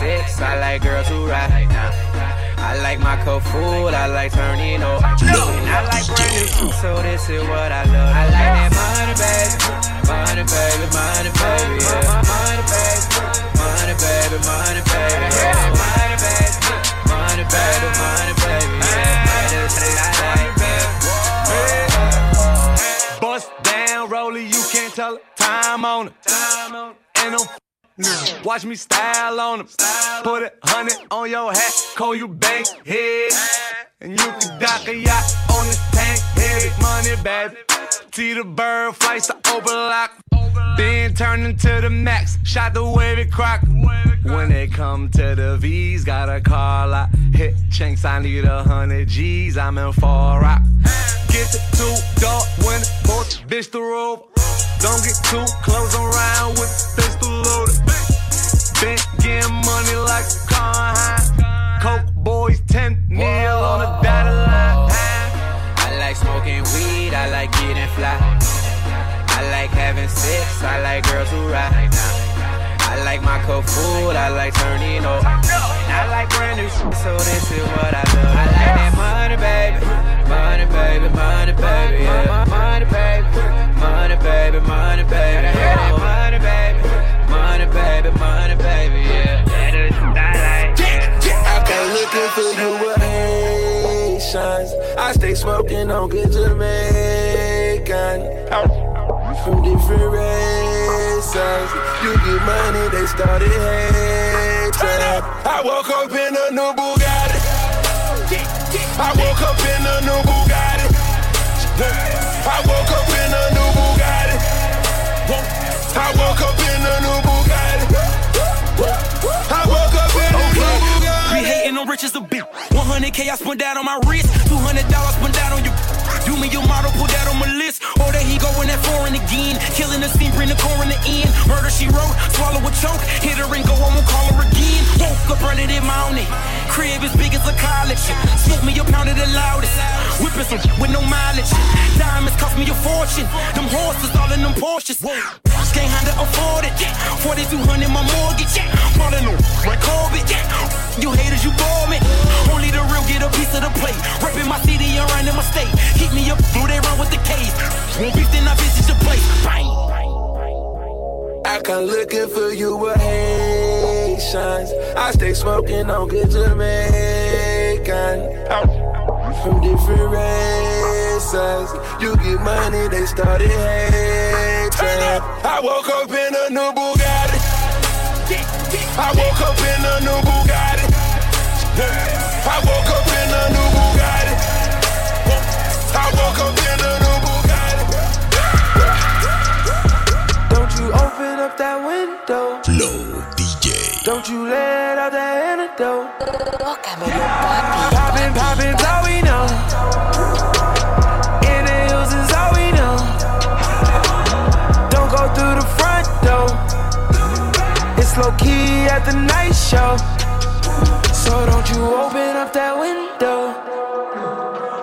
sex, I like girls who ride. I like my cold food, I like turning up. And I like brand new food, so this is what I love. I like that money, baby. Money, baby, money, baby, yeah. Money, baby. Money, baby, money, baby, yeah. Money, baby. Money, baby, money, baby, yeah. Is like, Bust down, Rolly, you can't tell it. Time on it. Ain't no f- Watch me style on them. Put a hundred on your hat, call you bank head. And you can dock a yacht on this tank, heavy money, baby. See the bird flights to overlock. Then turn into the max, shot the wavy crock. When they come to the V's, got a car lot. Hit chinks, I need a hundred G's, I'm in far rock. Get the two dark when both bitch the robe. Don't get too close around with the pistol loaded. Been getting money like a car high. Coke boys 10 mil on the dotted line. I like smoking weed, I like getting fly. I like having sex, I like girls who ride. I like my cold food, I like turning up. I like brand new shit, so this is what I love. I like that money, baby. Money, baby, money, baby, yeah. Baby. Money, baby, money, baby. Money, baby. Money, baby, money, baby, yeah. That is what I like. I been looking for Haitians. I stay smoking on good Jamaican. From different races. You get money, they started hating. I woke up in a new Bugatti. I woke up in a new Bugatti. I woke up I woke up in a new Bugatti. I woke up in a new Bugatti. Be hating on rich as a bitch. 100k I spent that on my wrist. 200 dollars spent that on you. Do me your model, put that on my list. Oh, or that he going that foreign again. Killing the scene, bring the coroner in. The in murder she wrote, swallow a choke. Hit her and go home and call her again. Woke up running in mountain. Crib as big as a college. Smoke me a pound of the loudest. Whipping some with no mileage. Diamonds cost me a fortune. Them horses all in them Porsches. Can't handle afford it. 4200 my mortgage. Falling on like Corbett. You haters, you bore me. Only the real get a piece of the plate. Repping my city and running my state. Keep me up, blue, they run with the case. Won't beef, then I visit your place. Bang. I come looking for you with Haitians. I stay smoking on good Jamaican. I'm from different races. You get money, they started hating. I woke up in a new Bugatti. I woke up in a new Bugatti. I woke up in a new Bugatti. I woke up in a new Bugatti. Don't you open up that window. Flow DJ. Don't you let out that antidote. Tócamelo, papi. Poppin', poppin's at the night show. So don't you open up that window.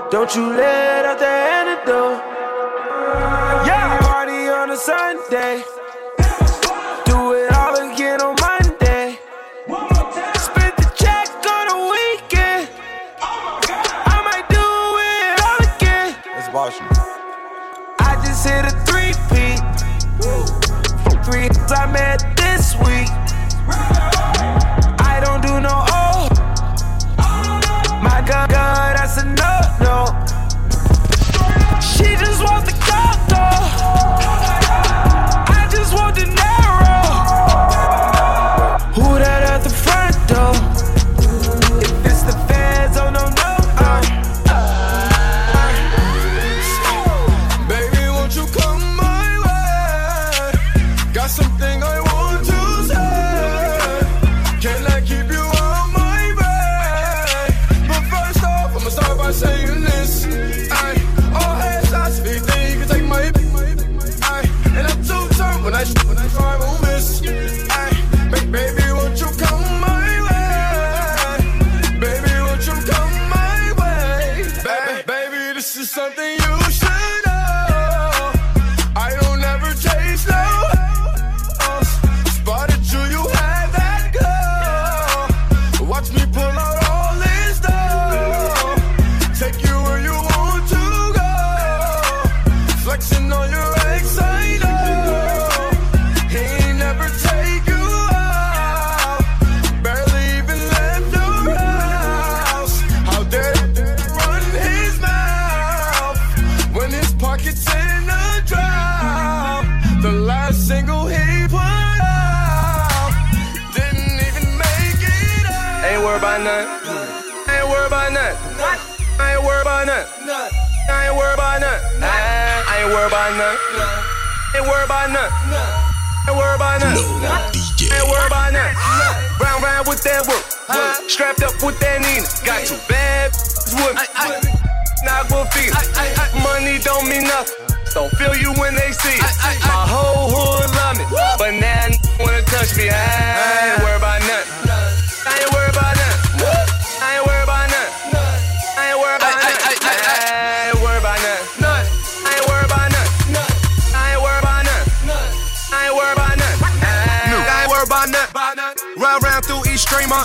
Don't you let out the antidote. Yeah, party on a Sunday. Flexing I ain't about nothing. Ain't worried about nothing. Ain't worried about nothing. Low DJ. Ain't worried about nothing. Round round with that work. Strapped up with that Nina. Got two bad with me. Not good feet. Money don't mean nothing. Don't feel you when they see it. My whole hood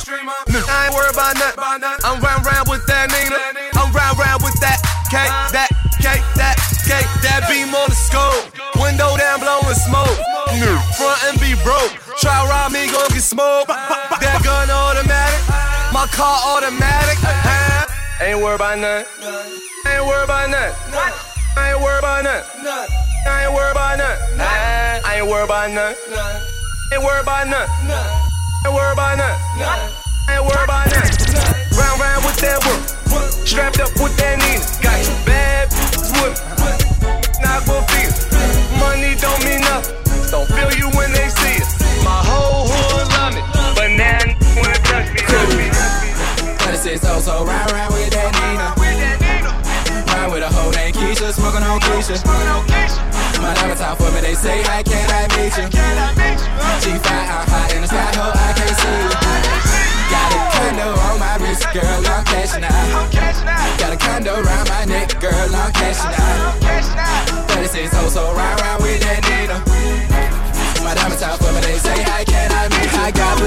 streamer. I ain't worried about nothing. I'm round round with that nigga. I'm round round with that K, that K, that K, that beam on the scope. Window down, blowing smoke. Front and be broke. Try rob me, gon' get smoked. That gun automatic. My car automatic. Ain't worried about nothing. Ain't worried about nothing. I ain't worried about nothing. I ain't worried about nothing. I ain't worried about nothing. Ain't worried about nothing. Ain't worried about nothing. Ain't worried about nothing. Round round with that work. Strapped up with that Nina. Got you bad with me. Not good feet. Money don't mean nothing. Don't feel you when they see it. My whole hood love me, but now wanna touch me. Touch me. 26 oh so round round with that Nina. Round with a hoe named Keisha, smoking on Keisha. My diamonds out for me, they say, How can I meet you?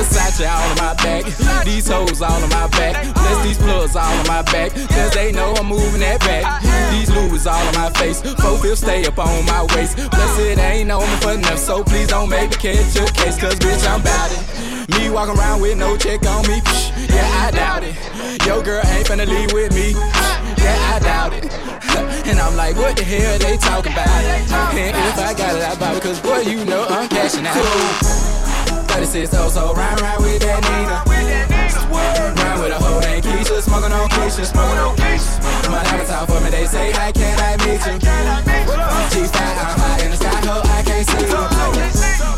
Versace all on my back, these hoes all on my back, Bless these plugs all on my back, cause they know I'm moving that back. These Louis all on my face, four fifths stay up on my waist, Bless it ain't on me for enough, so please don't make me catch your case, cause bitch, I'm bout it. Me walking around with no check on me, psh, yeah, I doubt it. Yo, girl ain't finna leave with me, psh, yeah, I doubt it. And I'm like, what the hell they talking about? And if I got it, I buy it, cause boy, you know I'm cashing out. 36 oh, so round, round with that Nina. Round with a hoe named Keisha, smoking on Keisha. smoking on Keisha. My out for me, they say, how can I meet you? G5 out high in the sky, ho, I can't see you.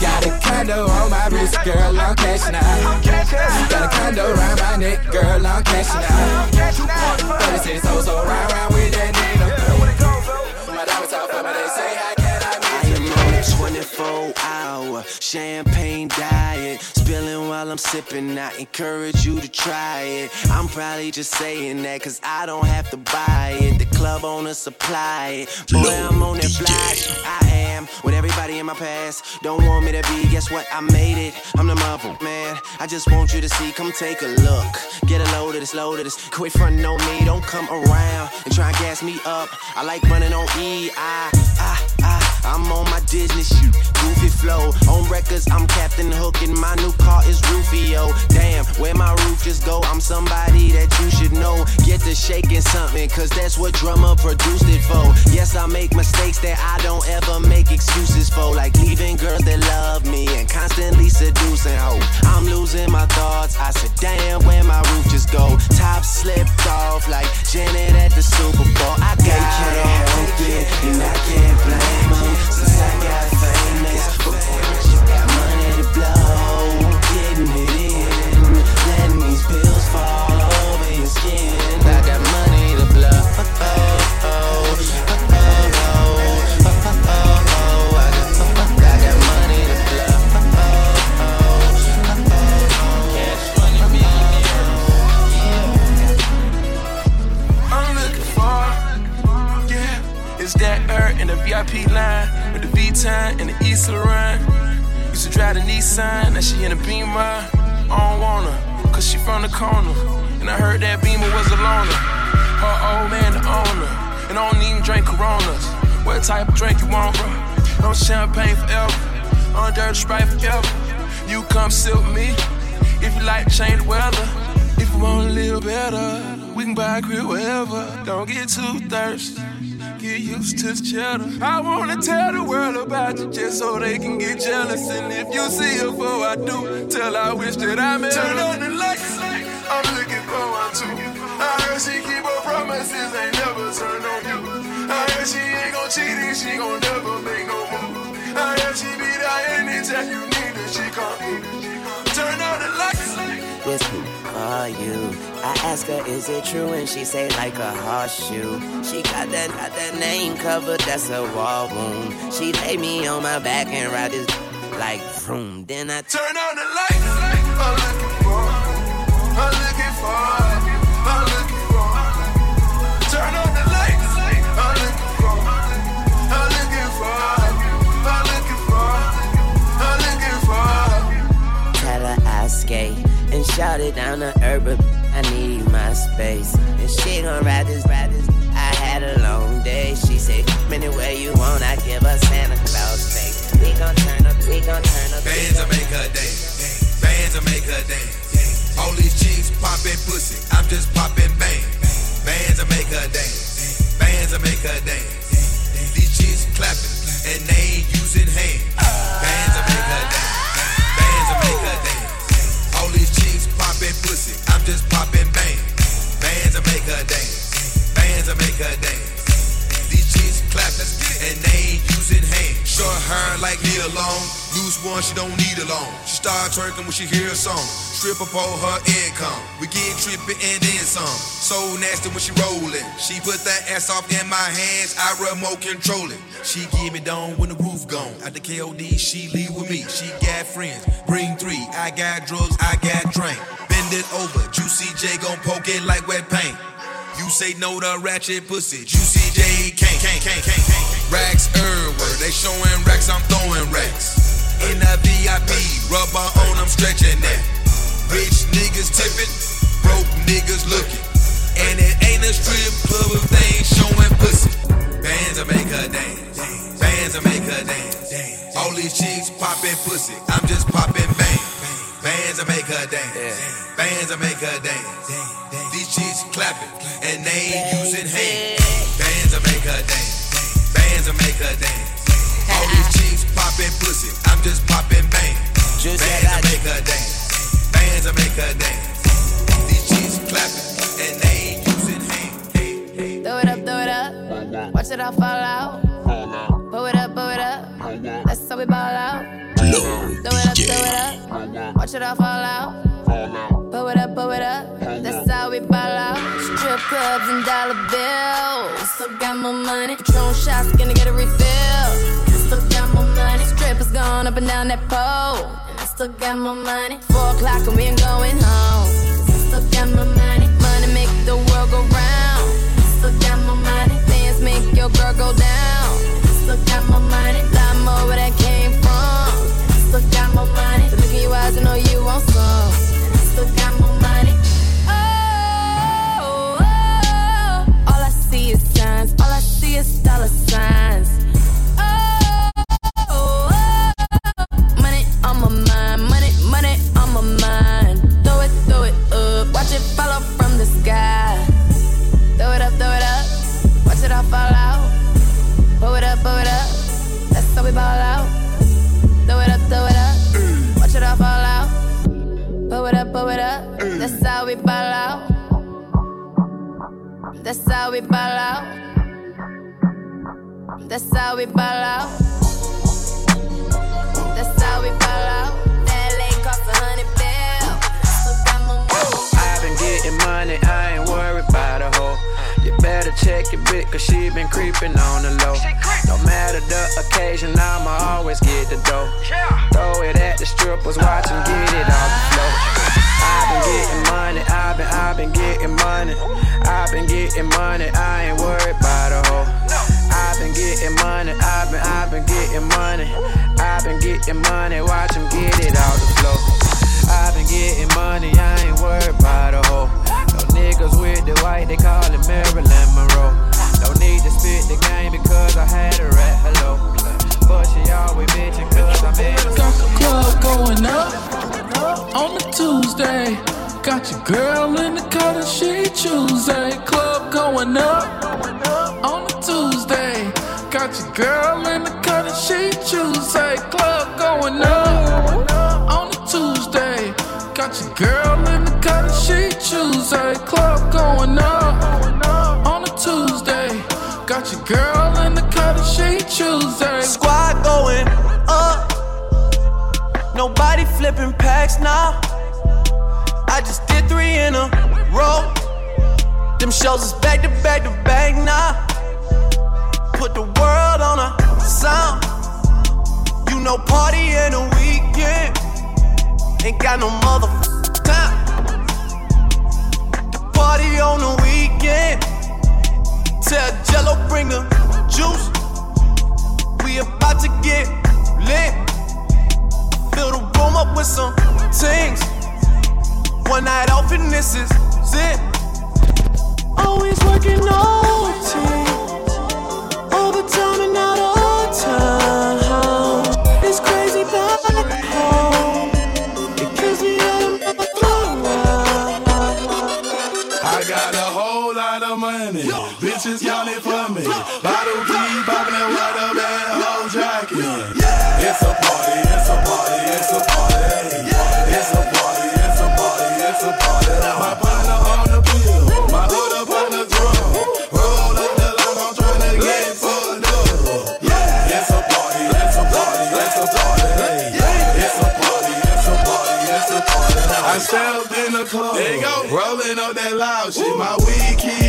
Got a condo on my wrist, girl, I'm cashing out. Got a condo around my neck, girl, I'm cashing out. 36 oh, so round, round with that Nina. My out for me, they say, how 24 hour champagne diet. Spilling while I'm sipping, I encourage you to try it. I'm probably just saying that cause I don't have to buy it. The club owner supply it. Boy, Low I'm on that fly. I am with everybody in my past. Don't want me to be, guess what? I made it. I'm the mother, man. I just want you to see, come take a look. Get a load of this, load of this. Quit fronting on me, don't come around and try and gas me up. I like running on E. I, I, I'm on my Disney shit, goofy flow. On records, I'm Captain Hook, and my new car is Rufio. Damn, where my roof just go? I'm somebody that you should know. Get to shaking something, cause that's what drummer produced it for. Yes, I make mistakes that I don't ever make excuses for, like leaving girls that love me and constantly seducing hoes. I'm losing my thoughts. Used to drive the Nissan, now she in a Beamer. I don't want her, cause she from the corner. And I heard that Beamer was a loner. Her old man the owner, and I don't even drink Coronas. What type of drink you want, bro? No champagne forever. On dirty sprite forever. You come with me. If you like to change the weather. If you wanna live better, we can buy a crib wherever. Don't get too thirsty. Get used to cheddar. I wanna tell the world about you just so they can get jealous. And if you see her before I do, tell her I wish that I met Turn on the lights. I'm looking for one too. I heard she keep her promises, ain't never turn on you. I heard she ain't gon' cheat and she gon' never make no move. I heard she be there anytime you need her, she come This who are you? I ask her, is it true? And she say like a horseshoe. She got that, got that name covered, that's a war wound. She lay me on my back and ride this like vroom. Then I turn on the lights. I'm looking for, I'm looking for, I'm looking for. Shout it down the urban. I need my space. And she gon' ride this, ride this. I had a long day. She say, come anywhere you want. I give her Santa Claus face. We gon' turn up, we gon' turn up. Bands will make her dance. Bands will make her dance. All these chicks poppin' pussy. I'm just poppin' bang. Bands will make her dance. Bands will make her dance. These chicks clapping and they ain't Long. Loose one, she don't need a long. She start twerking when she hear a song. Strip up all her income. We get trippin' and then some. So nasty when she rollin'. She put that ass off in my hands. I remote control it. She give me down when the roof gone. At the KOD, she leave with me. She got friends. Bring three. I got drugs. I got drink. Bend it over. Juicy J gon' poke it like wet paint. You say no to ratchet pussy. Juicy J can't, can't, can't, can't, can't. Racks everywhere. They showing racks. I'm throwing racks. In the VIP, rubber on, I'm stretching that. Rich niggas tipping, broke niggas looking. And it ain't a strip club if they ain't showing pussy. Bands will make her dance. Bands will make her dance. All these chicks popping pussy. I'm just popping bang. Bands will make her dance. Bands will make her dance. These chicks clapping and they ain't using hands. Bands will make her dance. Bands will make her dance. All these chicks popping pussy. I'm just popping bang. Juicy, I Bands got will make her dance. Bands will make her dance. These chicks clapping and they ain't using hands. Throw it up, throw it up. Uh-huh. Watch it all fall out. Uh-huh. Blow it up, blow it up. Uh-huh. That's how we ball out. Flow Throw it up, DJ. throw it up. Watch it all fall out. Blow it up, blow it up. That's how we ball out. Strip clubs and dollar bills. Still got more money. Patron shots, gonna get a refill. Still got more money. Strippers going up and down that pole. And I still got more money. Four o'clock and we ain't going home. I still got more money. Money make the world go round. Still got more money. Dance make your girl go down. Still got more money. Lot more where that came from. Still got more money. The look in your eyes, I know you want some. I still got more Dollar signs. Oh, oh, money on my mind. Money, money on my mind. Throw it, throw it up. Watch it fall out from the sky. Throw it up, throw it up. Watch it all fall out. It up, it up. That's how we ball out. Throw it up, throw it up. Watch it all fall out. It up, it up. That's how we ball out. That's how we ball out. That's how we ball out. That's how we ball out. That lane cost a hundred bills. Still got my money. I've been getting money, I ain't worried about a hoe. You better check your bitch, cause she been creeping on the low. No matter the occasion, I'ma always get the dough. Throw it at the strippers, watch them get it off the floor. I've been getting money, I've been, I've been getting money. I've been getting money, I ain't worried getting money. I've been getting money, watch them get it off the floor. I've been getting money, I ain't worried about a hoe. No niggas with the white, they call it Marilyn Monroe. No need to spit the game because I had a rat. Hello. But she always bitching cause the Got the club going up on a Tuesday. Got your girl in the car that she Tuesday. Club going up on a. Got your girl in the car that she Tuesday. Club going up on a Tuesday. Got your girl in the car that she Tuesday. Club going up on a Tuesday. Got your girl in the car that she Tuesday. Squad going up. Nobody flipping packs now. I just did three in a row. Them shows is back to back to back now. Put the world on a sound. You know, party in a weekend. Ain't got no mother time. The party on the weekend. Tell Jello bring the juice. We about to get lit. Fill the room up with some things. One night off and this is Bitches counting for me. Bottle keep popping that water whole jacket. It's a party, it's a party, it's a party. It's a party, it's a party, it's a party. My partner on the pill, my on the drum. Roll up the line, I'm trying to get fucked up. It's a party, it's a party, it's a party. It's a party, it's a party, it's a party. I stepped in the club, there you go. rolling up that loud shit. My weed keep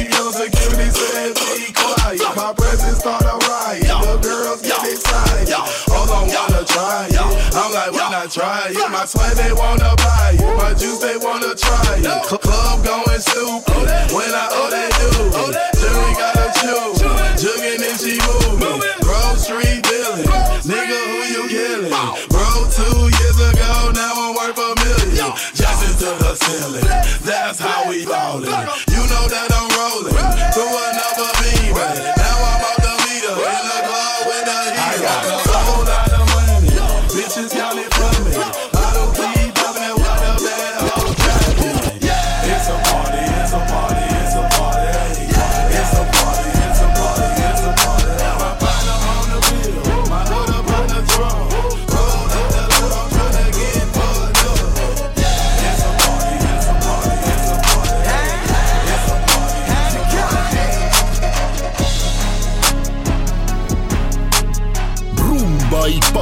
My presence start a riot. The girls get excited. All I wanna try it. I'm like, why not try it? My sweat they wanna buy it. My juice they wanna try it. Cl- Club going stupid. When I oh they do it. Jury gotta chew. Jugging and she moving. Grocery dealing. Nigga, who you killing? Bro, two years ago, now I'm worth a million. Just to the ceiling. That's how we ballin'. You know that I'm rolling through another beam.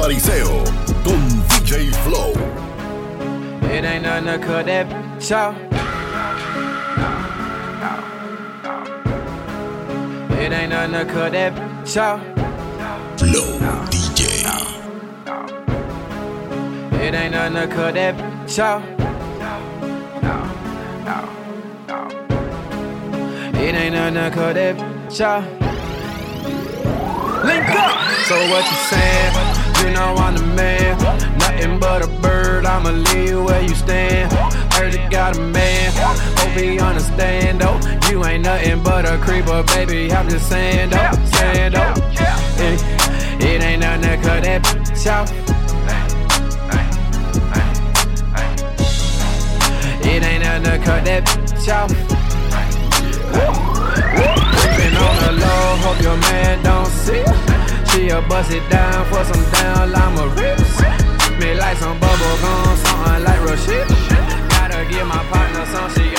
Rumba con DJ Flow. It ain't nothing to cut that bitch off. It ain't nothing to cut that bitch off. Flow DJ. It ain't nothing to cut that bitch off. It ain't nothing to cut that bitch off. Link up. So what you saying? You know I'm the man. Nothing but a bird. I'ma leave where you stand. Heard you got a man. Hope he understand though. You ain't nothing but a creeper, baby. I'm just saying though, saying though. It, it ain't nothing to cut that bitch off. It ain't nothing to cut that bitch off. Been on the low, hope your man don't see. She'll bust it down for some down llama rips. Me like some bubble gum, something like Rashid. Gotta give my partner some, she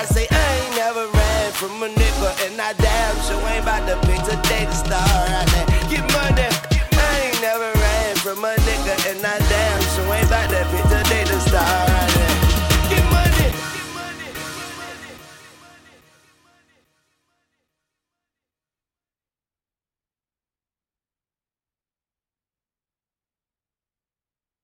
I say I ain't never ran from a nigga, and I damn sure ain't about to pick today to start.